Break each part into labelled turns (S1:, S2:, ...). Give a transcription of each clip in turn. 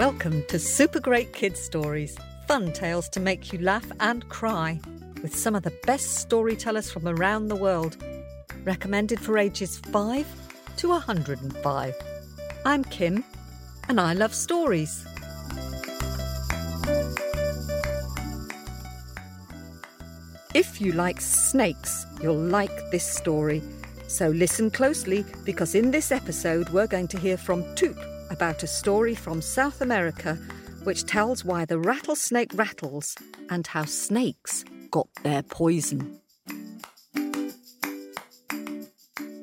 S1: Welcome to Super Great Kids Stories, fun tales to make you laugh and cry, with some of the best storytellers from around the world. Recommended for ages 5 to 105. I'm Kim, and I love stories. If you like snakes, you'll like this story. So listen closely because in this episode we're going to hear from Toop about a story from South America which tells why the rattlesnake rattles and how snakes got their poison.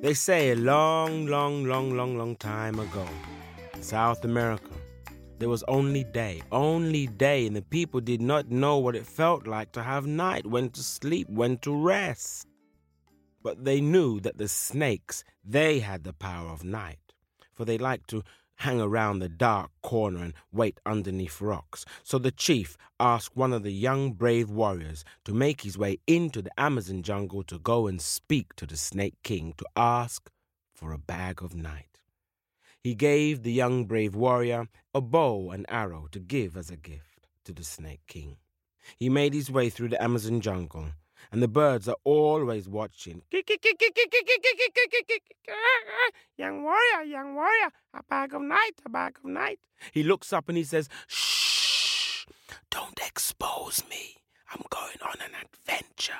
S2: They say a long, long, long, long, long time ago, South America, there was only day, only day, and the people did not know what it felt like to have night, when to sleep, when to rest. But they knew that the snakes, they had the power of night, for they liked to hang around the dark corner and wait underneath rocks. So the chief asked one of the young brave warriors to make his way into the Amazon jungle to go and speak to the Snake King to ask for a bag of night. He gave the young brave warrior a bow and arrow to give as a gift to the Snake King. He made his way through the Amazon jungle and the birds are always watching. Young warrior, young warrior, a bag of night, a bag of night. He looks up and he says, Shh, don't expose me. I'm going on an adventure.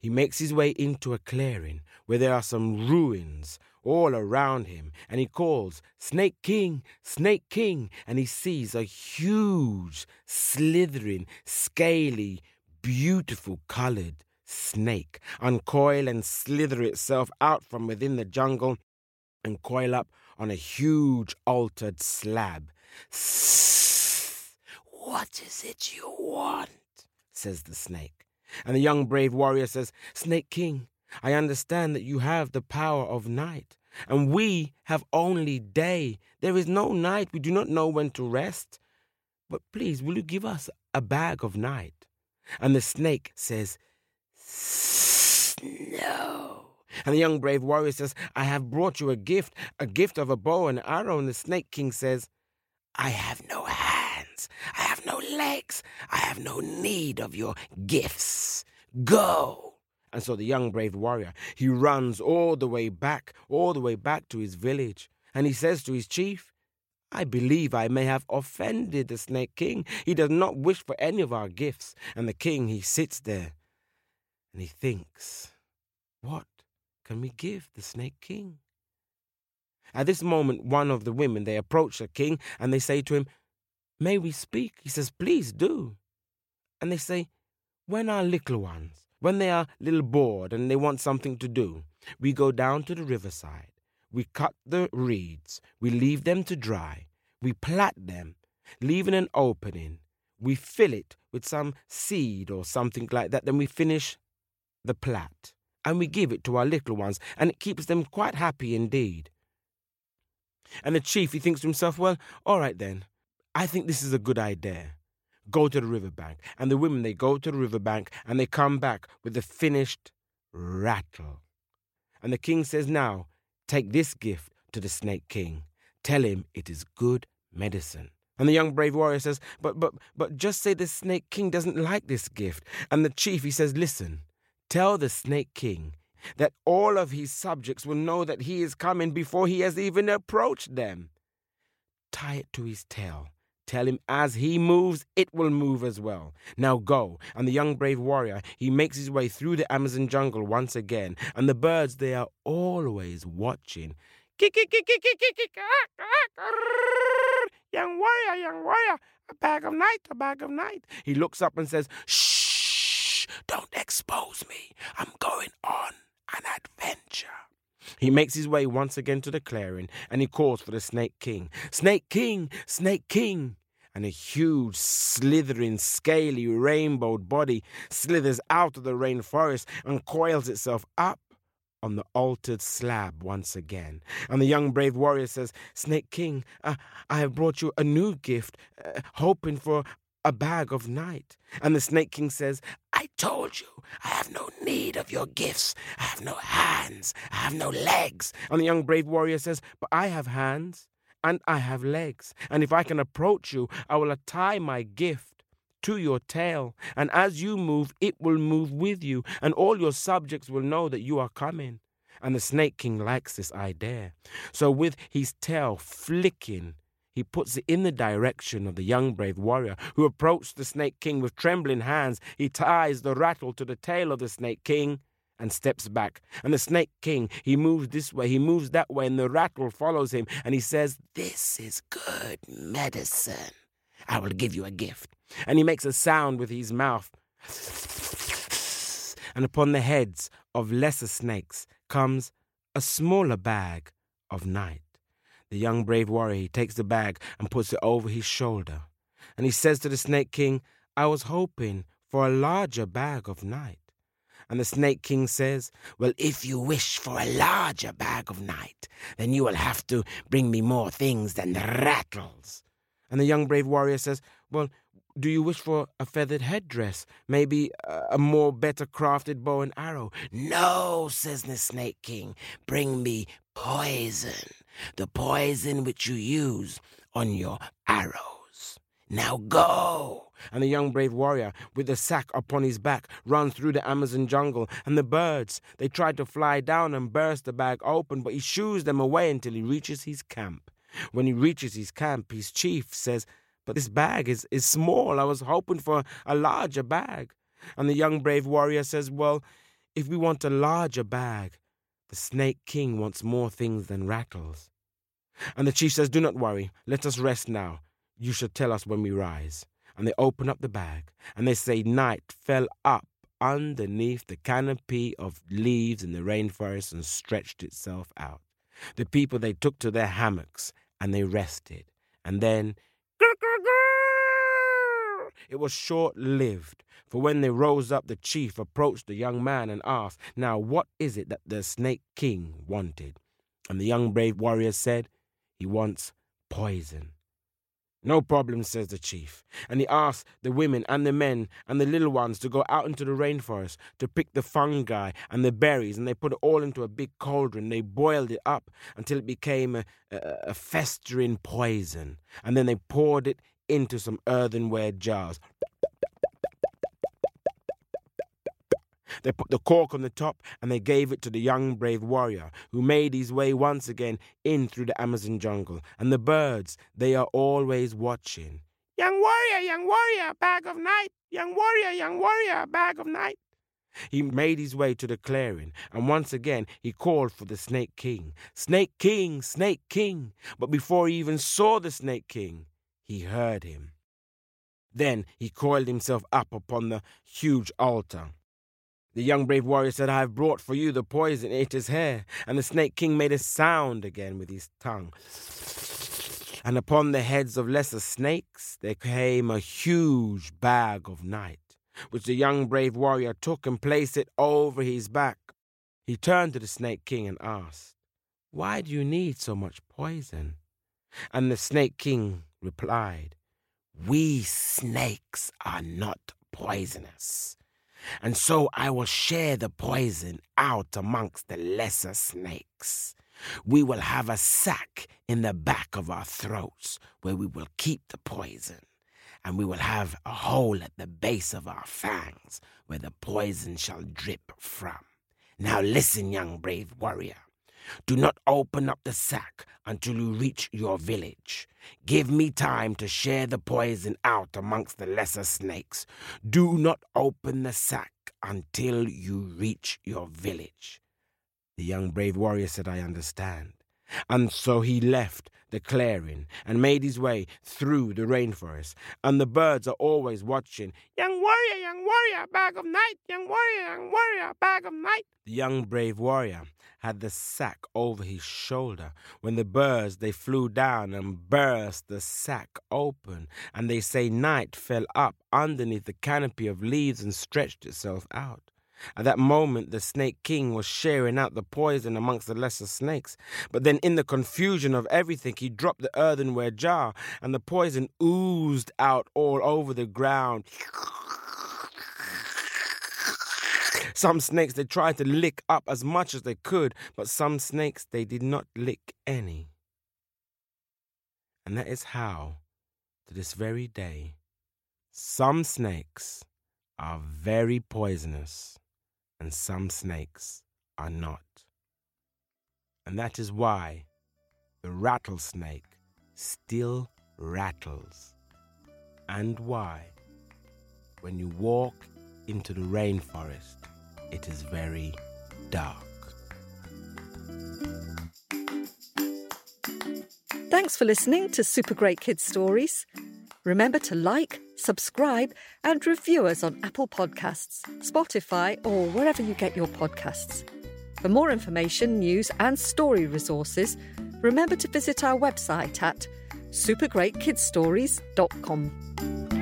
S2: He makes his way into a clearing where there are some ruins all around him, and he calls, Snake King, Snake King, and he sees a huge, slithering, scaly, beautiful colored snake uncoil and slither itself out from within the jungle and coil up on a huge altered slab. What is it you want? says the snake. And the young brave warrior says, Snake King, I understand that you have the power of night, and we have only day. There is no night. We do not know when to rest. But please, will you give us a bag of night? And the snake says, No. And the young brave warrior says, I have brought you a gift, a gift of a bow and arrow. And the snake king says, I have no hands, I have no legs, I have no need of your gifts. Go. And so the young brave warrior, he runs all the way back, all the way back to his village. And he says to his chief, I believe I may have offended the Snake King. He does not wish for any of our gifts. And the king, he sits there and he thinks, What can we give the Snake King? At this moment, one of the women, they approach the king and they say to him, May we speak? He says, Please do. And they say, When our little ones, when they are a little bored and they want something to do, we go down to the riverside. We cut the reeds, we leave them to dry, we plait them, leaving an opening, we fill it with some seed or something like that, then we finish the plait, and we give it to our little ones, and it keeps them quite happy indeed. And the chief, he thinks to himself, well, all right then, I think this is a good idea. Go to the riverbank. And the women, they go to the riverbank and they come back with the finished rattle. And the king says, now, Take this gift to the Snake King. Tell him it is good medicine. And the young brave warrior says, But but but just say the Snake King doesn't like this gift. And the chief he says, Listen, tell the Snake King that all of his subjects will know that he is coming before he has even approached them. Tie it to his tail Tell him as he moves, it will move as well. Now go. And the young brave warrior, he makes his way through the Amazon jungle once again, and the birds, they are always watching. Young warrior, young warrior, a bag of night, a bag of night. He looks up and says, Shh, don't expose me. I'm going on an adventure. He makes his way once again to the clearing and he calls for the Snake King. Snake King! Snake King! And a huge, slithering, scaly, rainbowed body slithers out of the rainforest and coils itself up on the altered slab once again. And the young brave warrior says, Snake King, uh, I have brought you a new gift, uh, hoping for a bag of night. And the Snake King says, I told you, I have no need of your gifts. I have no hands. I have no legs. And the young brave warrior says, But I have hands and I have legs. And if I can approach you, I will tie my gift to your tail. And as you move, it will move with you. And all your subjects will know that you are coming. And the Snake King likes this idea. So, with his tail flicking, he puts it in the direction of the young brave warrior who approached the Snake King with trembling hands. He ties the rattle to the tail of the Snake King and steps back. And the Snake King, he moves this way, he moves that way, and the rattle follows him. And he says, This is good medicine. I will give you a gift. And he makes a sound with his mouth. And upon the heads of lesser snakes comes a smaller bag of night. The young brave warrior he takes the bag and puts it over his shoulder. And he says to the Snake King, I was hoping for a larger bag of night. And the Snake King says, Well, if you wish for a larger bag of night, then you will have to bring me more things than rattles. And the young brave warrior says, Well, do you wish for a feathered headdress? Maybe a more better crafted bow and arrow? No, says the Snake King. Bring me poison, the poison which you use on your arrows. Now go. And the young brave warrior, with the sack upon his back, runs through the Amazon jungle. And the birds, they try to fly down and burst the bag open, but he shoos them away until he reaches his camp. When he reaches his camp, his chief says, but this bag is, is small. I was hoping for a larger bag. And the young brave warrior says, Well, if we want a larger bag, the Snake King wants more things than rattles. And the chief says, Do not worry. Let us rest now. You shall tell us when we rise. And they open up the bag, and they say, Night fell up underneath the canopy of leaves in the rainforest and stretched itself out. The people they took to their hammocks and they rested. And then it was short lived, for when they rose up, the chief approached the young man and asked, Now, what is it that the Snake King wanted? And the young brave warrior said, He wants poison. No problem, says the chief. And he asked the women and the men and the little ones to go out into the rainforest to pick the fungi and the berries, and they put it all into a big cauldron. They boiled it up until it became a, a, a festering poison, and then they poured it into some earthenware jars. They put the cork on the top and they gave it to the young brave warrior, who made his way once again in through the Amazon jungle. And the birds, they are always watching. Young warrior, young warrior, bag of night. Young warrior, young warrior, bag of night. He made his way to the clearing, and once again he called for the Snake King. Snake King, Snake King. But before he even saw the Snake King, he heard him. Then he coiled himself up upon the huge altar. The young brave warrior said, I have brought for you the poison, it is here. And the snake king made a sound again with his tongue. And upon the heads of lesser snakes there came a huge bag of night, which the young brave warrior took and placed it over his back. He turned to the snake king and asked, Why do you need so much poison? And the snake king replied, We snakes are not poisonous, and so I will share the poison out amongst the lesser snakes. We will have a sack in the back of our throats where we will keep the poison, and we will have a hole at the base of our fangs where the poison shall drip from. Now listen, young brave warrior. Do not open up the sack until you reach your village. Give me time to share the poison out amongst the lesser snakes. Do not open the sack until you reach your village. The young brave warrior said, I understand. And so he left the clearing and made his way through the rainforest. And the birds are always watching. Young warrior, young warrior, bag of night. Young warrior, young warrior, bag of night. The young brave warrior had the sack over his shoulder. When the birds they flew down and burst the sack open, and they say night fell up underneath the canopy of leaves and stretched itself out. At that moment, the Snake King was sharing out the poison amongst the lesser snakes. But then, in the confusion of everything, he dropped the earthenware jar, and the poison oozed out all over the ground. Some snakes they tried to lick up as much as they could, but some snakes they did not lick any. And that is how, to this very day, some snakes are very poisonous and some snakes are not. And that is why the rattlesnake still rattles, and why, when you walk into the rainforest, it is very dark.
S1: Thanks for listening to Super Great Kids Stories. Remember to like, subscribe, and review us on Apple Podcasts, Spotify, or wherever you get your podcasts. For more information, news, and story resources, remember to visit our website at supergreatkidstories.com.